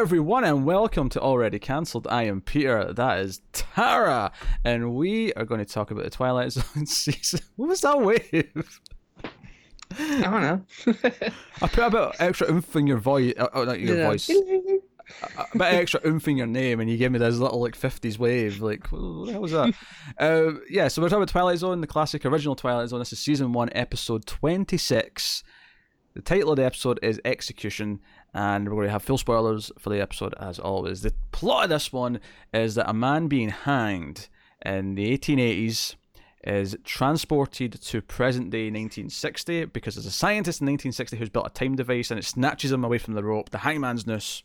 everyone, and welcome to Already Cancelled. I am Peter, that is Tara, and we are going to talk about the Twilight Zone season. What was that wave? I don't know. I put a bit extra oomph in your voice, uh, oh, not your Yeah. voice, a bit extra oomph in your name, and you gave me this little like 50s wave. Like, what the hell was that? uh, yeah, so we're talking about Twilight Zone, the classic original Twilight Zone. This is season one, episode 26. The title of the episode is Execution, and we're going to have full spoilers for the episode as always. The plot of this one is that a man being hanged in the 1880s is transported to present day 1960 because there's a scientist in 1960 who's built a time device and it snatches him away from the rope, the hangman's noose,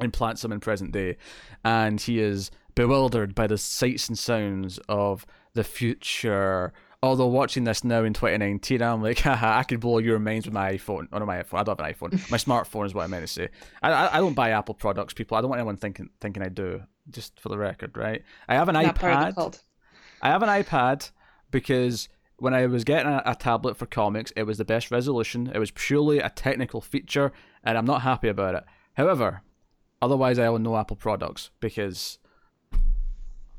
and plants him in present day. And he is bewildered by the sights and sounds of the future. Although watching this now in 2019, I'm like, haha, I could blow your minds with my iPhone. Oh, no, my iPhone. I don't have an iPhone. My smartphone is what I meant to say. I, I, I don't buy Apple products, people. I don't want anyone thinking thinking I do. Just for the record, right? I have an Not part of the iPad. I have an iPad because when I was getting a, a tablet for comics, it was the best resolution. It was purely a technical feature, and I'm not happy about it. However, otherwise, I own no Apple products because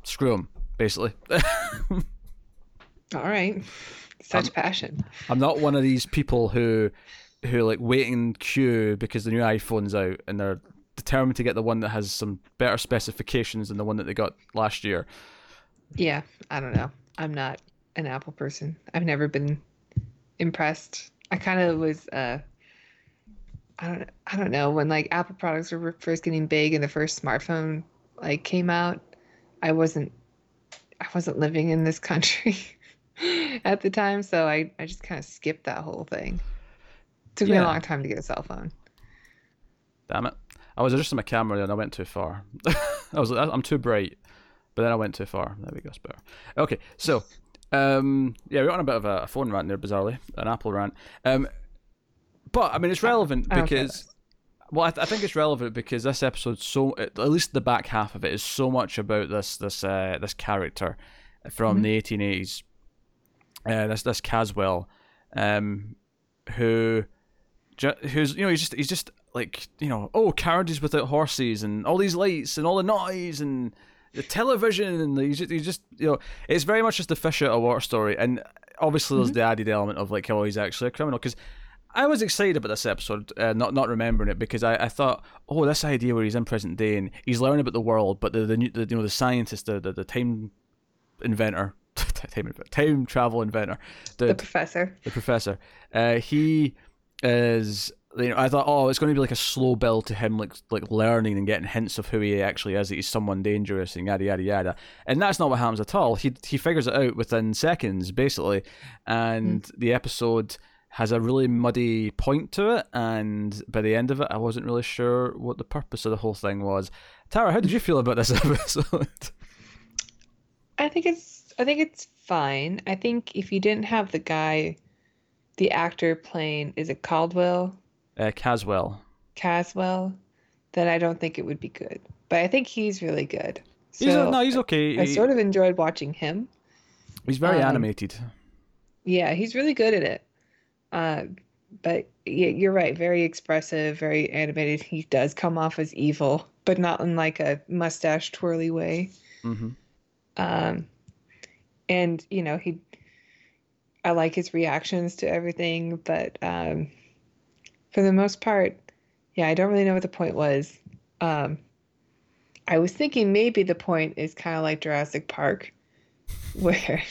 screw them, basically. All right. Such passion. I'm not one of these people who who like waiting in queue because the new iPhone's out and they're determined to get the one that has some better specifications than the one that they got last year. Yeah, I don't know. I'm not an Apple person. I've never been impressed. I kind of was. uh I don't. I don't know when like Apple products were first getting big and the first smartphone like came out. I wasn't. I wasn't living in this country at the time, so I I just kind of skipped that whole thing. Took me a long time to get a cell phone. Damn it. I was just adjusting my camera and I went too far. I was I'm too bright. But then I went too far. There we go, better. Okay, so um yeah, we're on a bit of a, phone rant there, bizarrely. An Apple rant. Um but I mean it's relevant because well, I, th- I think it's relevant because this episode so at least the back half of it is so much about this this uh, this character from the 1880s. Uh, this this Caswell, um, who ju- who's you know he's just he's just like you know oh carriages without horses and all these lights and all the noise and the television and he's just, he's just you know it's very much just the fish out of water story. And obviously there's the added element of like oh he's actually a criminal. Because I was excited about this episode, uh, not not remembering it because I, I thought, oh, this idea where he's in present day and he's learning about the world, but the the, the you know the scientist, the the, the time inventor, time time travel inventor, The professor. the professor. Uh, he is. You know, I thought, oh, it's going to be like a slow build to him, like like learning and getting hints of who he actually is. That he's someone dangerous and yada yada yada. And that's not what happens at all. He he figures it out within seconds, basically. And the episode has a really muddy point to it. And by the end of it, I wasn't really sure what the purpose of the whole thing was. Tara, how did you feel about this episode? I think it's I think it's fine. I think if you didn't have the guy, the actor playing is it Caldwell uh, Caswell. Caswell, then I don't think it would be good. But I think he's really good. He's So no, he's okay. I He- sort of enjoyed watching him. he's very um, animated. Yeah, he's really good at it. Uh, but yeah, you're right. Very expressive, very animated. He does come off as evil, but not in like a mustache twirly way. Mm-hmm. um and you know he i like his reactions to everything but um for the most part yeah i don't really know what the point was um i was thinking maybe the point is kind of like jurassic park where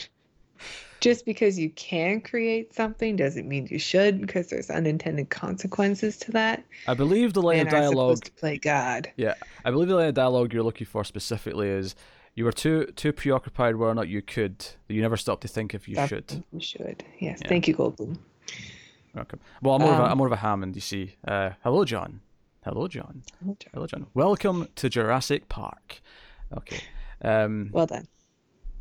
just because you can create something doesn't mean you should because there's unintended consequences to that I believe the line and of dialogue. to play god Yeah, I believe the line of dialogue you're looking for specifically is you were too too preoccupied whether or not you could that you never stopped to think if you should. you should yes Yeah. thank you goldblum Okay. Well, I'm more of a, Um, I'm more of a Hammond. You see. Uh, hello, John. Hello, John. Hello, John. Welcome to Jurassic Park. Okay. Um, well done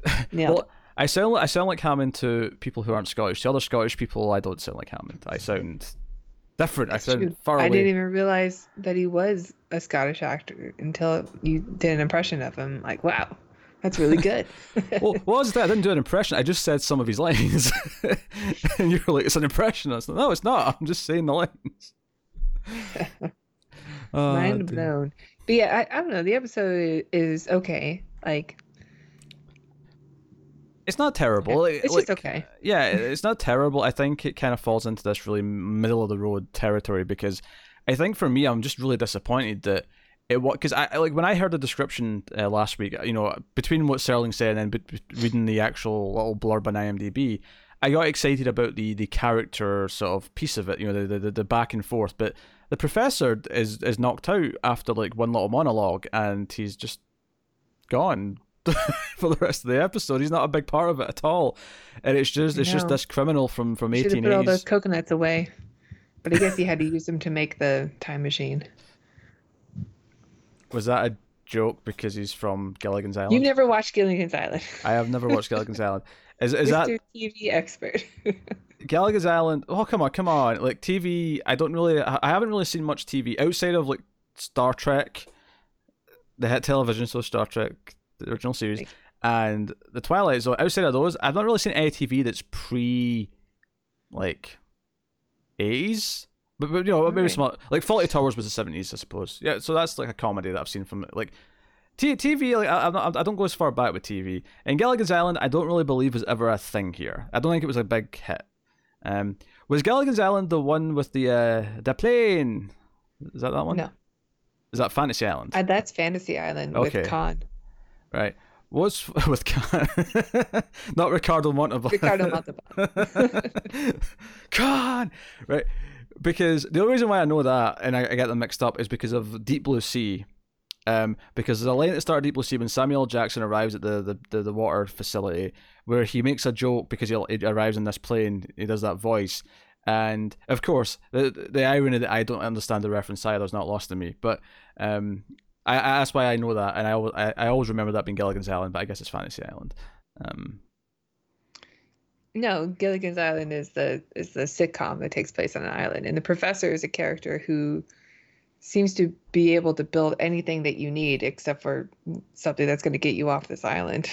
Nailed well, I sound like, I sound like Hammond to people who aren't Scottish. To other Scottish people, I don't sound like Hammond. I sound different. I sound Shoot, far I didn't even realize that he was a Scottish actor until you did an impression of him. Like, wow, that's really good. well, what was that? I didn't do an impression. I just said some of his lines, and you were like, "It's an impression." I was like, "No, it's not. I'm just saying the lines." Oh, Mind dear. blown. But yeah, I, I don't know. The episode is okay. Like It's not terrible. Like- it's like, just okay. yeah, it's not terrible. I think it kind of falls into this really middle of the road territory because I think for me, I'm just really disappointed that it was because I like when I heard the description uh, last week. You know, between what Serling said and then be- reading the actual little blurb on IMDb, I got excited about the the character sort of piece of it. You know, the the, the back and forth. But the professor is is knocked out after like one little monologue, and he's just gone. for the rest of the episode, he's not a big part of it at all, and it's just it's just this criminal from from eighteen put all those coconuts away. But I guess he had to use them to make the time machine. Was that a joke because he's from Gilligan's Island? You've never watched Gilligan's Island. I have never watched Gilligan's Island. Is is that. TV expert. Gilligan's Island? Oh come on, come on! Like TV, I don't really, I haven't really seen much TV outside of like Star Trek, the hit television, so Star Trek, the original series, and the Twilight Zone. Outside of those, I've not really seen any TV that's pre, like, eighties. But, but you know maybe Right. some like Fawlty Towers was the seventies, I suppose. Yeah, so that's like a comedy that I've seen from like T- TV, like I, not, I don't go as far back with TV. And Gilligan's Island, I don't really believe was ever a thing here. I don't think it was a big hit. Um, was Gilligan's Island the one with the uh, the plane? Is that that one? No. Is that Fantasy Island? Uh, that's Fantasy Island Okay. with Khan. Right. Was with Khan, not Ricardo Montalban. Ricardo Montalban. Khan. Right. Because the only reason why I know that and I, I get them mixed up is because of Deep Blue Sea. Um, because there's a line at the start of Deep Blue Sea when Samuel Jackson arrives at the, the, the, the water facility where he makes a joke because he, he arrives in this plane, he does that voice. And of course, the the irony that I don't understand the reference either is not lost to me. But um, I, I that's why I know that, and I, I I always remember that being Gilligan's Island, but I guess it's Fantasy Island. Um, No, Gilligan's Island is the is the sitcom that takes place on an island, and the professor is a character who seems to be able to build anything that you need, except for something that's going to get you off this island.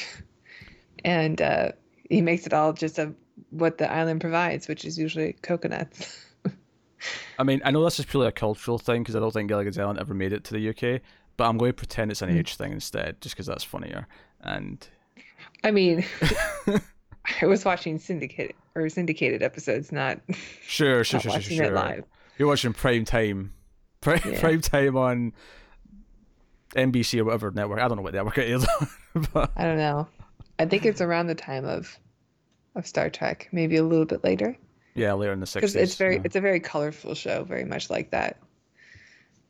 and uh, he makes it all just of what the island provides, which is usually coconuts. I mean, I know this is purely a cultural thing because I don't think Gilligan's Island ever made it to the UK, but I'm going to pretend it's an Mm. age thing instead, just because that's funnier. And I mean, I was watching syndicated or syndicated episodes, not, sure, sure, not sure, sure, watching sure. it live. You're watching prime time, prime, Yeah. prime time on NBC or whatever network. I don't know what network it is, but I don't know. I think it's around the time of of Star Trek, maybe a little bit later. yeah, later in the because sixties. it's very yeah. it's a very colorful show very much like that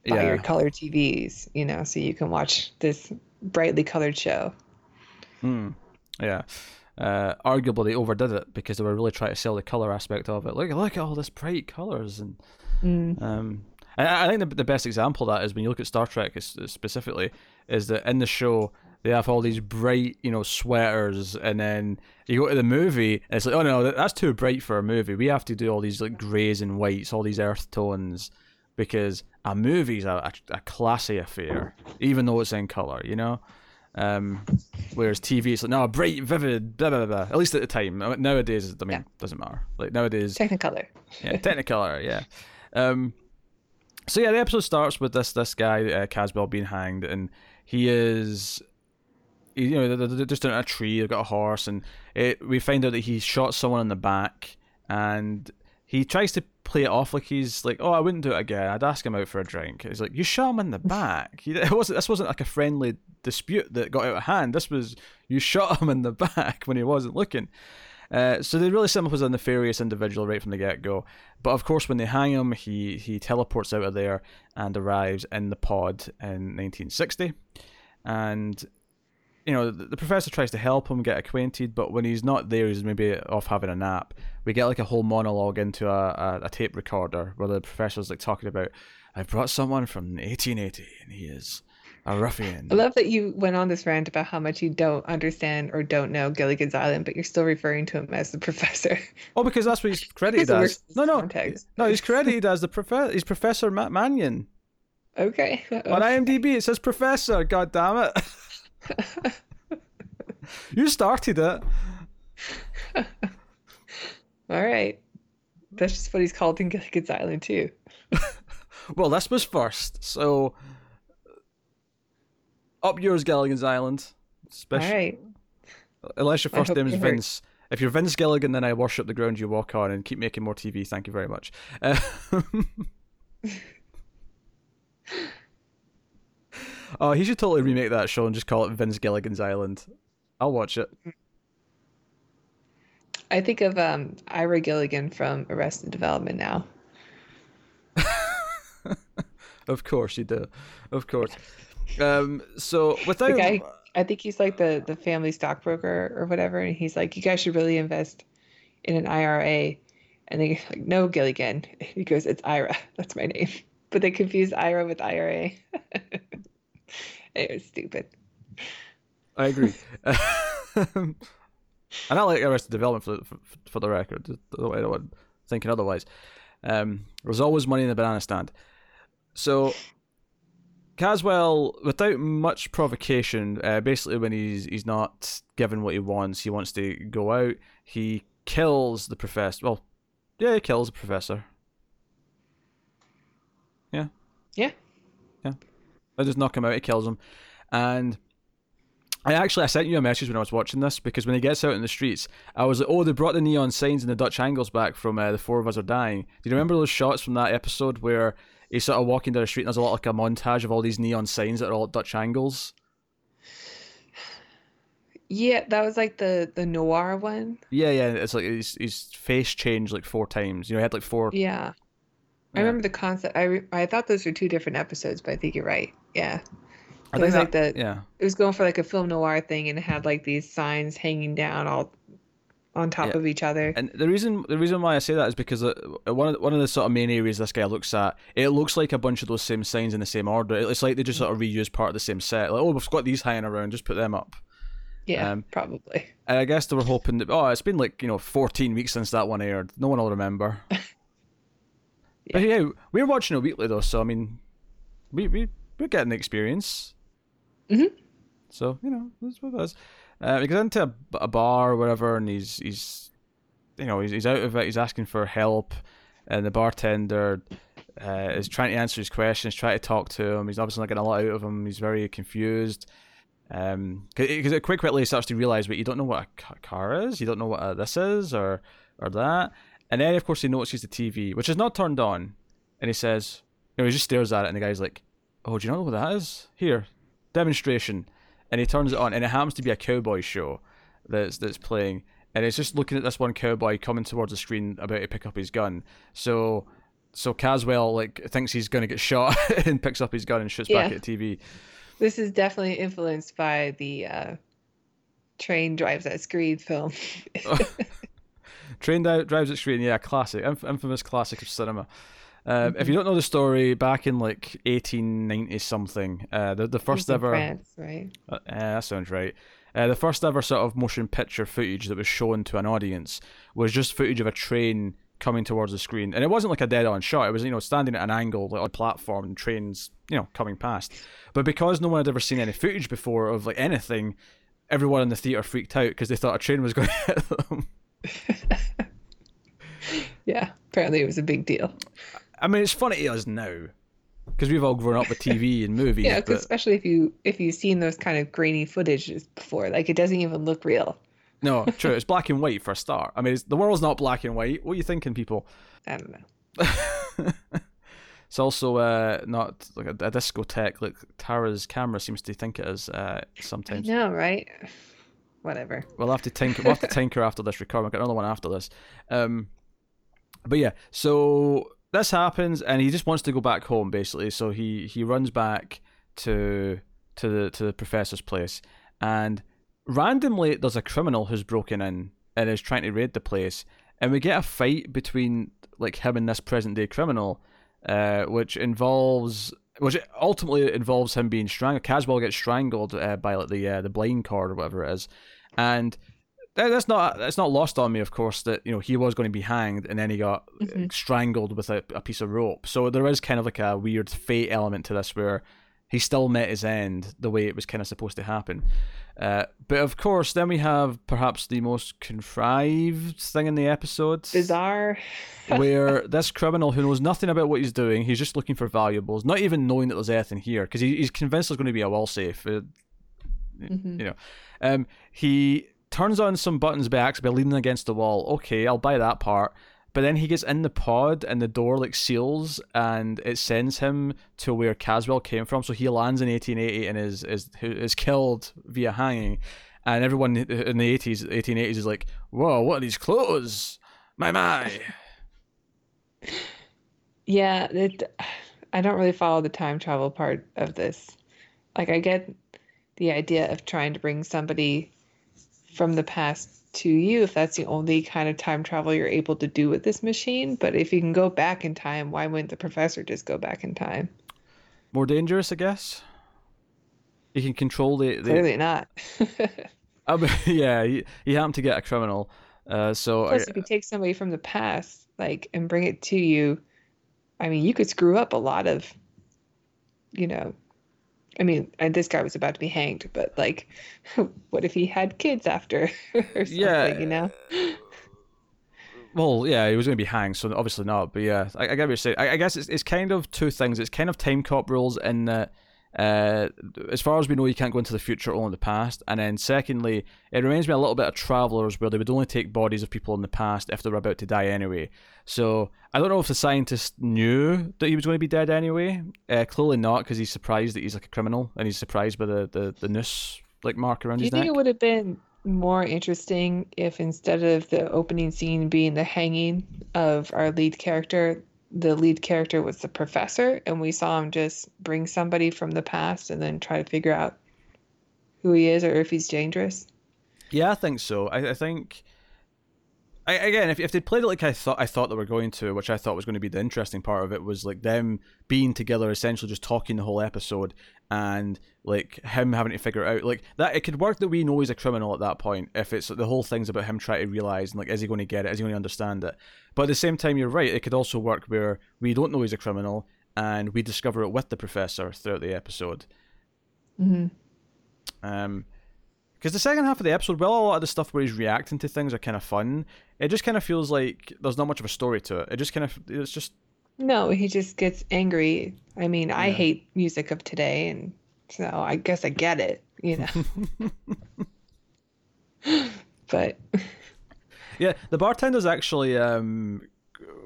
by yeah. your color tvs you know so you can watch this brightly colored show Hmm. Yeah. Uh, arguably, they overdid it because they were really trying to sell the color aspect of it. Look, look at all this bright colors, and Mm. um, I, I think the, the best example of that is when you look at Star Trek specifically, is that in the show they have all these bright, you know, sweaters, and then you go to the movie, and it's like, oh no, that's too bright for a movie. We have to do all these like grays and whites, all these earth tones, because a movie's a, a, a classy affair, even though it's in color, you know. Um, whereas TV, it's like no bright, vivid, blah blah blah. At least at the time. Mean, Nowadays, I mean, Yeah. doesn't matter. Like nowadays, technicolor yeah, Technicolor, yeah. Um, so yeah, the episode starts with this this guy uh, Caswell being hanged, and he is, he- you know, they're, they're just in a tree. They've got a horse, and it, we find out that he shot someone in the back, and he tries to play it off like he's like, oh, I wouldn't do it again. I'd ask him out for a drink. He's like, you shot him in the back. You- It wasn't. This wasn't like a friendly dispute that got out of hand. This was you shot him in the back when he wasn't looking. Uh, so they really set him up as a nefarious individual right from the get go. But of course, when they hang him, he he teleports out of there and arrives in the pod in 1960. And you know, the, the professor tries to help him get acquainted, but when he's not there, he's maybe off having a nap. We get like a whole monologue into a, a, a tape recorder where the professor's like talking about, I brought someone from 1880 and he is a ruffian. i love that you went on this rant about how much you don't understand or don't know gilligan's island but you're still referring to him as the professor Oh, because that's what he's credited it as. No, no, context. no. He's credited as the professor. He's Professor Matt Mannion okay on IMDb. It says Professor. God damn it! you started it. all right that's just what he's called in gilligan's island too well, this was first. So, up yours, Gilligan's Island. Special, All right. Unless your first name is. Vince. If you're Vince Gilligan, then I worship the ground you walk on and keep making more TV. Thank you very much. Uh, oh, he should totally remake that show and just call it Vince Gilligan's Island. I'll watch it. I think of um, Ira Gilligan from Arrested Development now. Of course you do. Of course. Um, so without The guy, I think he's like the the family stockbroker or whatever, and he's like, "You guys should really invest in an IRA." And they like, "No, Gilligan." He goes, "It's Ira. That's my name." But they confuse Ira with IRA. it was stupid. I agree. and I like Arrested Development for, the for, for the record. I don't want thinking otherwise. Um, there's always money in the banana stand. So Caswell, without much provocation, uh, basically when he's he's not given what he wants, he wants to go out. He kills the professor. Well, yeah, he kills the professor. Yeah. Yeah. I just knock him out. He kills him, and I actually I sent you a message when I was watching this because when he gets out in the streets, I was like, oh, they brought the neon signs and the Dutch angles back from uh, the Four of Us Are Dying. Do you remember those shots from that episode where he's sort of walking down the street and there's a lot like a montage of all these neon signs that are all at Dutch angles? Yeah, that was like the the noir one. Yeah, yeah. It's like his his face changed like four times. You know, he had like four. Yeah. I remember the concept. I re- I thought those were two different episodes, but I think you're right. Yeah. It was like that- the yeah. it was going for like a film noir thing and it had like these signs hanging down all on top Yeah. of each other. And the reason the reason why I say that is because uh, one of the, one of the sort of main areas this guy looks at, it looks like a bunch of those same signs in the same order. It's like they just sort of reuse part of the same set. Like, oh, we've got these hanging around, just put them up. yeah, um, probably. And I guess they were hoping that oh, it's been like you know 14 weeks since that one aired. No one will remember. But yeah, we're watching it weekly though, so I mean, we we we're getting the experience. Mhm. So you know, that's what it is. Uh, he goes into a, a bar or whatever, and he's he's you know he's, he's out of it. He's asking for help, and the bartender uh, is trying to answer his questions, trying to talk to him. He's obviously not getting a lot out of him. He's very confused. Um, because quite quickly he starts to realize, but you don't know what a car is, you don't know what uh this is, or or that. And then of course he notices the TV, which is not turned on, and he says, you know, he just stares at it, and the guy's like, "Oh, do you know what that is? Here, demonstration." And he turns it on, and it happens to be a cowboy show that's that's playing, and it's just looking at this one cowboy coming towards the screen about to pick up his gun. So, so Caswell like thinks he's gonna get shot and picks up his gun and shoots back at the TV. This is definitely influenced by the uh, train drives that screen film. Train Di- Drives at Screen, yeah, classic, inf- infamous classic of cinema. Uh, If you don't know the story, back in like 1890 something, uh, the the first ever France, right? Uh, that sounds right. Uh, the first ever sort of motion picture footage that was shown to an audience was just footage of a train coming towards the screen, and it wasn't like a dead-on shot. It was you know standing at an angle, like on a platform, and trains you know coming past. But because no one had ever seen any footage before of like anything, everyone in the theater freaked out because they thought a train was going to hit them. Yeah, apparently it was a big deal. I mean, it's funny to us now because we've all grown up with TV and movies. Yeah, 'cause but especially if you if you've seen those kind of grainy footages before, like it doesn't even look real. no, true. It's black and white for a start. I mean, it's, the world's not black and white. What are you thinking, people? I don't know. it's also uh, not like a, a discotheque like Tara's camera seems to think it is uh, sometimes. know, right? Whatever. We'll have to tinker. We'll have to tinker after this record. We've got another one after this. Um, but yeah, so this happens, and he just wants to go back home, basically. So he he runs back to to the to the professor's place, and randomly there's a criminal who's broken in and is trying to raid the place, and we get a fight between like him and this present day criminal, uh, which involves. Which ultimately involves him being strangled. Caswell gets strangled uh, by like the uh, the blind cord or whatever it is, and that's not that's not lost on me, of course, that you know he was going to be hanged and then he got Mhm. strangled with a, a piece of rope. So there is kind of like a weird fate element to this where he still met his end the way it was kind of supposed to happen. Uh, but of course, then we have perhaps the most contrived thing in the episode. Bizarre. where this criminal who knows nothing about what he's doing, he's just looking for valuables, not even knowing that there's anything here, because he, he's convinced there's going to be a well safe. Uh, Mhm. You know, um, he turns on some buttons by accident by leaning against the wall. Okay, I'll buy that part. But then he gets in the pod and the door like seals and it sends him to where Caswell came from. So he lands in 1880 and is is is killed via hanging. And everyone in the 80s, 1880s is like, "Whoa, what are these clothes? My my!" Yeah, it, I don't really follow the time travel part of this. Like, I get the idea of trying to bring somebody from the past to you if that's the only kind of time travel you're able to do with this machine. But if you can go back in time, why wouldn't the professor just go back in time? More dangerous, I guess. You can control the. the Clearly not. I mean, yeah, you, you happen to get a criminal. Uh, so Plus, I- if you take somebody from the past, like, and bring it to you, I mean, you could screw up a lot of, you know, I mean, this guy was about to be hanged, but like, what if he had kids after or something, Yeah. you know? Well, yeah, he was going to be hanged, so obviously not. But yeah. I, I guess it's, it's kind of two things. It's kind of Timecop rules in that, uh, as far as we know, you can't go into the future, only in the past. And then secondly, it reminds me a little bit of Travelers, where they would only take bodies of people in the past if they were about to die anyway. So I don't know if the scientist knew that he was going to be dead anyway. Uh, clearly not, because he's surprised that he's like a criminal, and he's surprised by the the, the noose like mark around his neck. Do you think it would have been more interesting if instead of the opening scene being the hanging of our lead character, the lead character was the professor, and we saw him just bring somebody from the past and then try to figure out who he is or if he's dangerous? Yeah, I think so. I, I think. I, again, if if they played it like I thought I thought they were going to, which I thought was going to be the interesting part of it, was like them being together, essentially just talking the whole episode, and like him having to figure out like that. It could work that we know he's a criminal at that point. If it's the whole thing's about him trying to realize and like, is he going to get it? Is he going to understand it? But at the same time, you're right. It could also work where we don't know he's a criminal, and we discover it with the professor throughout the episode. hmm Um, because the second half of the episode, well, a lot of the stuff where he's reacting to things are kind of fun, it just kind of feels like there's not much of a story to it. It just kind of, it's just, No, he just gets angry. I mean, I hate music of today, and so I guess I get it, you know. but yeah. The bartender's actually um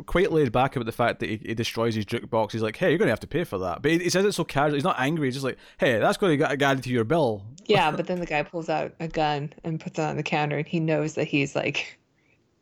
quite laid back about the fact that he, he destroys his jukebox. He's like, hey, you're gonna have to pay for that. But he, he says it so casual. He's not angry. He's just like, hey, that's going to get added to your bill. yeah, but then the guy pulls out a gun and puts it on the counter, and he knows that he's like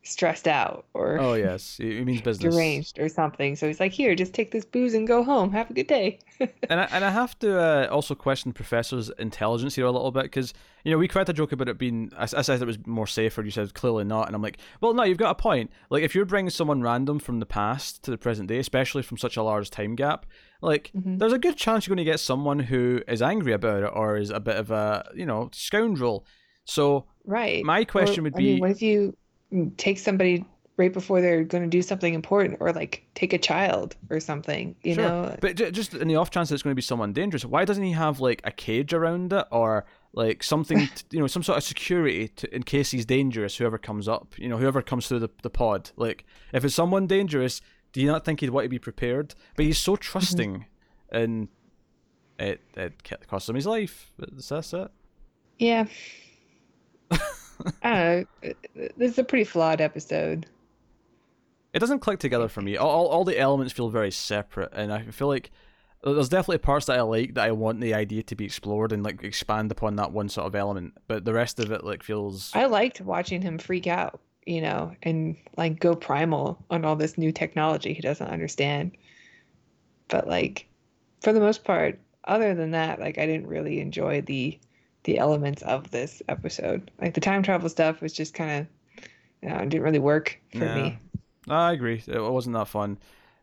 stressed out or Oh yes, he means business. deranged or something. So he's like, "Here, just take this booze and go home. Have a good day." and I, and I have to uh, also question Professor's intelligence here a little bit because you know we cracked a joke about it being I, I said it was more safer. You said clearly not, and I'm like, well, no, you've got a point. Like if you're bringing someone random from the past to the present day, especially from such a large time gap, like Mhm. there's a good chance you're going to get someone who is angry about it or is a bit of a you know scoundrel. So Right. my question Or, would I mean, be, what if you take somebody right before they're going to do something important, or like take a child or something? You Sure. know. But just in the off chance that it's going to be someone dangerous, why doesn't he have like a cage around it or like something, t- you know, some sort of security to, in case he's dangerous, whoever comes up, you know, whoever comes through the, the pod? Like, if it's someone dangerous, do you not think he'd want to be prepared? But he's so mm-hmm. trusting and it, it cost him his life. That's that's it. Yeah. I don't. This is a pretty flawed episode. It doesn't click together for me. All, all, all the elements feel very separate, and I feel like there's definitely parts that I like that I want the idea to be explored and like expand upon that one sort of element. But the rest of it like feels I liked watching him freak out, you know, and like go primal on all this new technology he doesn't understand. But like for the most part, other than that, like I didn't really enjoy the the elements of this episode. Like the time travel stuff was just kind of you know, didn't really work for Yeah. me. I agree. It wasn't that fun.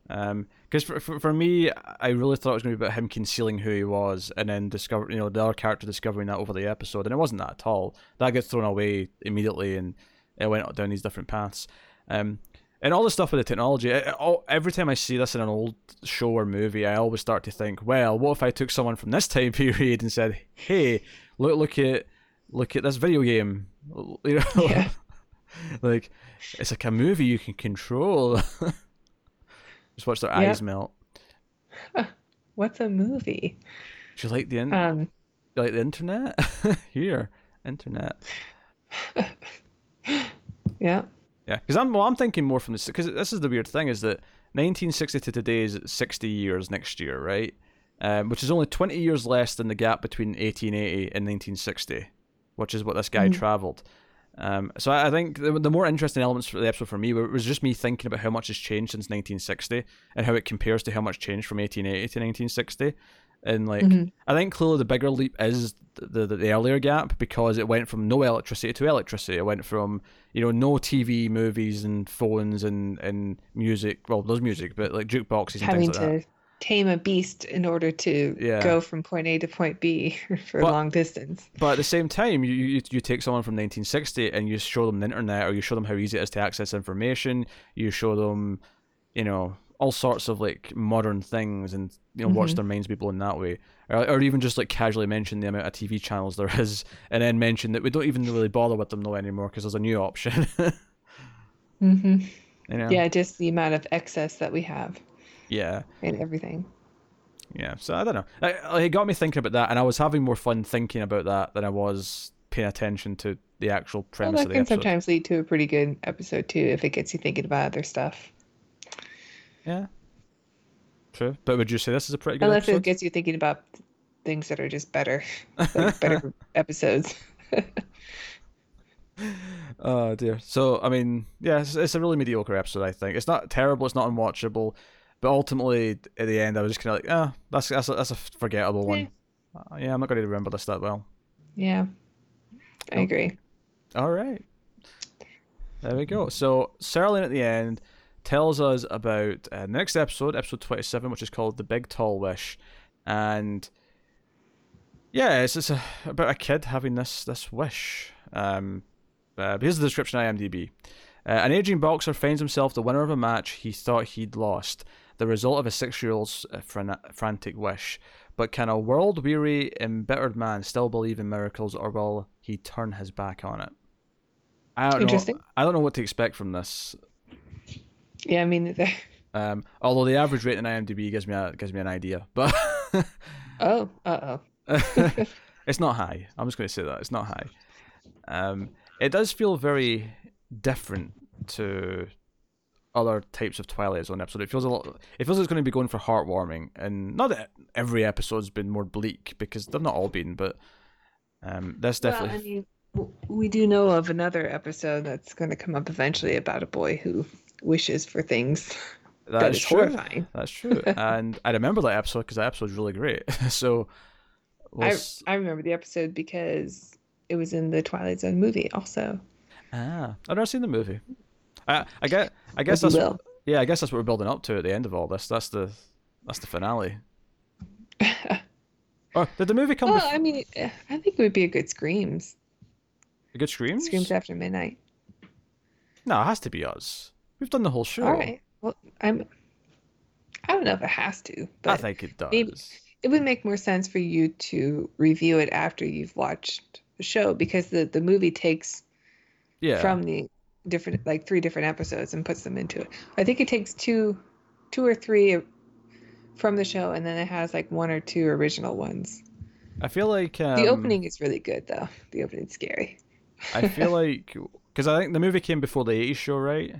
Because for, for for me, I really thought it was going to be about him concealing who he was, and then discover you know the other character discovering that over the episode, and it wasn't that at all. That gets thrown away immediately, and it went down these different paths. Um, and all the stuff with the technology. I, I- all, every time I see this in an old show or movie, I always start to think, well, what if I took someone from this time period and said, hey, look look at look at this video game. You know, Yeah. like it's like a movie you can control. Just watch their Yeah. eyes melt. What's a movie? Do you like the in- Um, you like the internet? Here, internet. yeah. Yeah, because I'm well, I'm thinking more from this because this is the weird thing is that 1960 to today is 60 years next year, right? Um, which is only 20 years less than the gap between 1880 and 1960, which is what this guy Mhm. traveled. Um, so I, I think the, the more interesting elements for the episode for me were, was just me thinking about how much has changed since 1960 and how it compares to how much changed from 1880 to 1960. And like, Mhm. I think clearly the bigger leap is the, the the earlier gap because it went from no electricity to electricity. It went from you know no TV, movies, and phones and and music. Well, there's music, but like jukeboxes and Having things like that. to tame a beast in order to Yeah. go from point A to point B for But- long distance. But at the same time, you, you you take someone from 1960 and you show them the internet, or you show them how easy it is to access information. You show them, you know, all sorts of like modern things, and you know, watch Mhm. their minds be blown that way, or, or even just like casually mention the amount of TV channels there is, and then mention that we don't even really bother with them no anymore because there's a new option. mm-hmm. you know? Yeah, just the amount of excess that we have Yeah. and everything. Yeah, so I don't know. I- It got me thinking about that, and I was having more fun thinking about that than I was paying attention to the actual premise Well, that of the can episode. sometimes lead to a pretty good episode too if it gets you thinking about other stuff. Yeah, true. But would you say this is a pretty good Unless episode? it gets you thinking about things that are just better, like better episodes. oh dear. So I mean, yeah, it's, it's a really mediocre episode. I think it's not terrible. It's not unwatchable, but ultimately at the end, I was just kind of like, ah, that's that's a, that's a forgettable one. Uh, yeah, I'm not going to remember this that well. Yeah, I Nope. agree. All right. There we go. So Serling at the end tells us about uh, next episode, episode twenty-seven, which is called "The Big Tall Wish," and yeah, it's just a, about a kid having this this wish. Um, uh, here's the description: IMDb. Uh, an aging boxer finds himself the winner of a match he thought he'd lost, the result of a six-year-old's uh, fran- frantic wish. But can a world-weary, embittered man still believe in miracles, or will he turn his back on it? I don't Interesting. know. I don't know what to expect from this. Yeah, I mean, the- Um, although the average rating on IMDb gives me a, gives me an idea, but oh, uh oh. it's not high. I'm just going to say that it's not high. Um, it does feel very different to other types of Twilight Zone episode. It feels a lot. It feels like it's going to be going for heartwarming, and not that every episode's been more bleak because they've not all been, but um, this definitely. Well, I mean, we do know of another episode that's going to come up eventually about a boy who wishes for things that that's is true. horrifying. That's true, and I remember that episode because that episode was really great. so, we'll I, I remember the episode because it was in the Twilight Zone movie also. Ah, I've never seen the movie. I I get I guess that's will. yeah I guess that's what we're building up to at the end of all this. That's the that's the finale. Oh, did the movie come well, before I mean, eh, I think it would be a good Screams. A good Screams? Screams After Midnight. No, it has to be us. We've done the whole show. All right. Well, I'm. I don't know if it has to, but I think it does. maybe- it would make more sense for you to review it after you've watched the show because the the movie takes yeah. from the different like three different episodes and puts them into it. I think it takes two two or three from the show and then it has like one or two original ones. I feel like um, the opening is really good though. The opening's scary. I feel like because I think the movie came before the '80s show, right?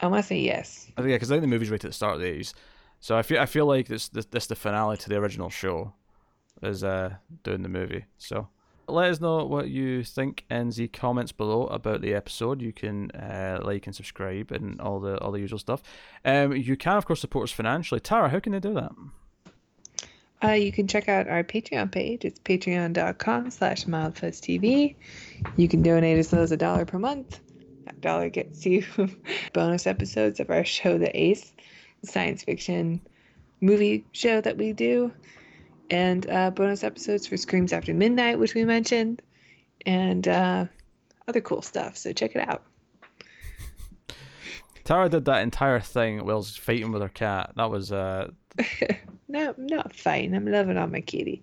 I want to say yes. I think yeah, because I think the movie's right at the start of the '80s. So I feel I feel like this this, this the finale to the original show is uh doing the movie. So let us know what you think in the comments below about the episode. You can uh, like and subscribe and all the all the usual stuff. Um, you can of course support us financially. Tara, how can they do that? Uh, you can check out our Patreon page. It's patreon.com slash mildfuzztv. You can donate as low as a dollar per month. That dollar gets you bonus episodes of our show, The Ace, the science fiction movie show that we do, and uh, bonus episodes for Screams After Midnight, which we mentioned, and uh, other cool stuff. So check it out. Tara did that entire thing while fighting with her cat. That was uh No, I'm not fighting. I'm loving on my kitty.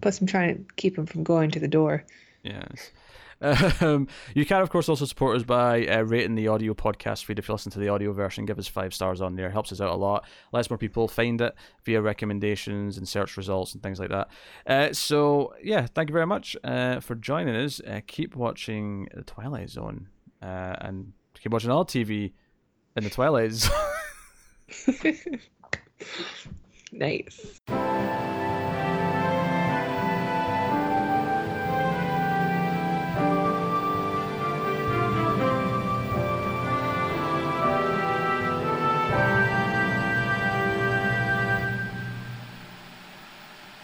Plus, I'm trying to keep him from going to the door. Yes. Um, you can, of course, also support us by uh, rating the audio podcast feed. If you listen to the audio version, give us five stars on there. Helps us out a lot. Lets more people find it via recommendations and search results and things like that. Uh, so, yeah, thank you very much uh, for joining us. Uh, keep watching The Twilight Zone uh, and keep watching all TV in The Twilight Zone. nice.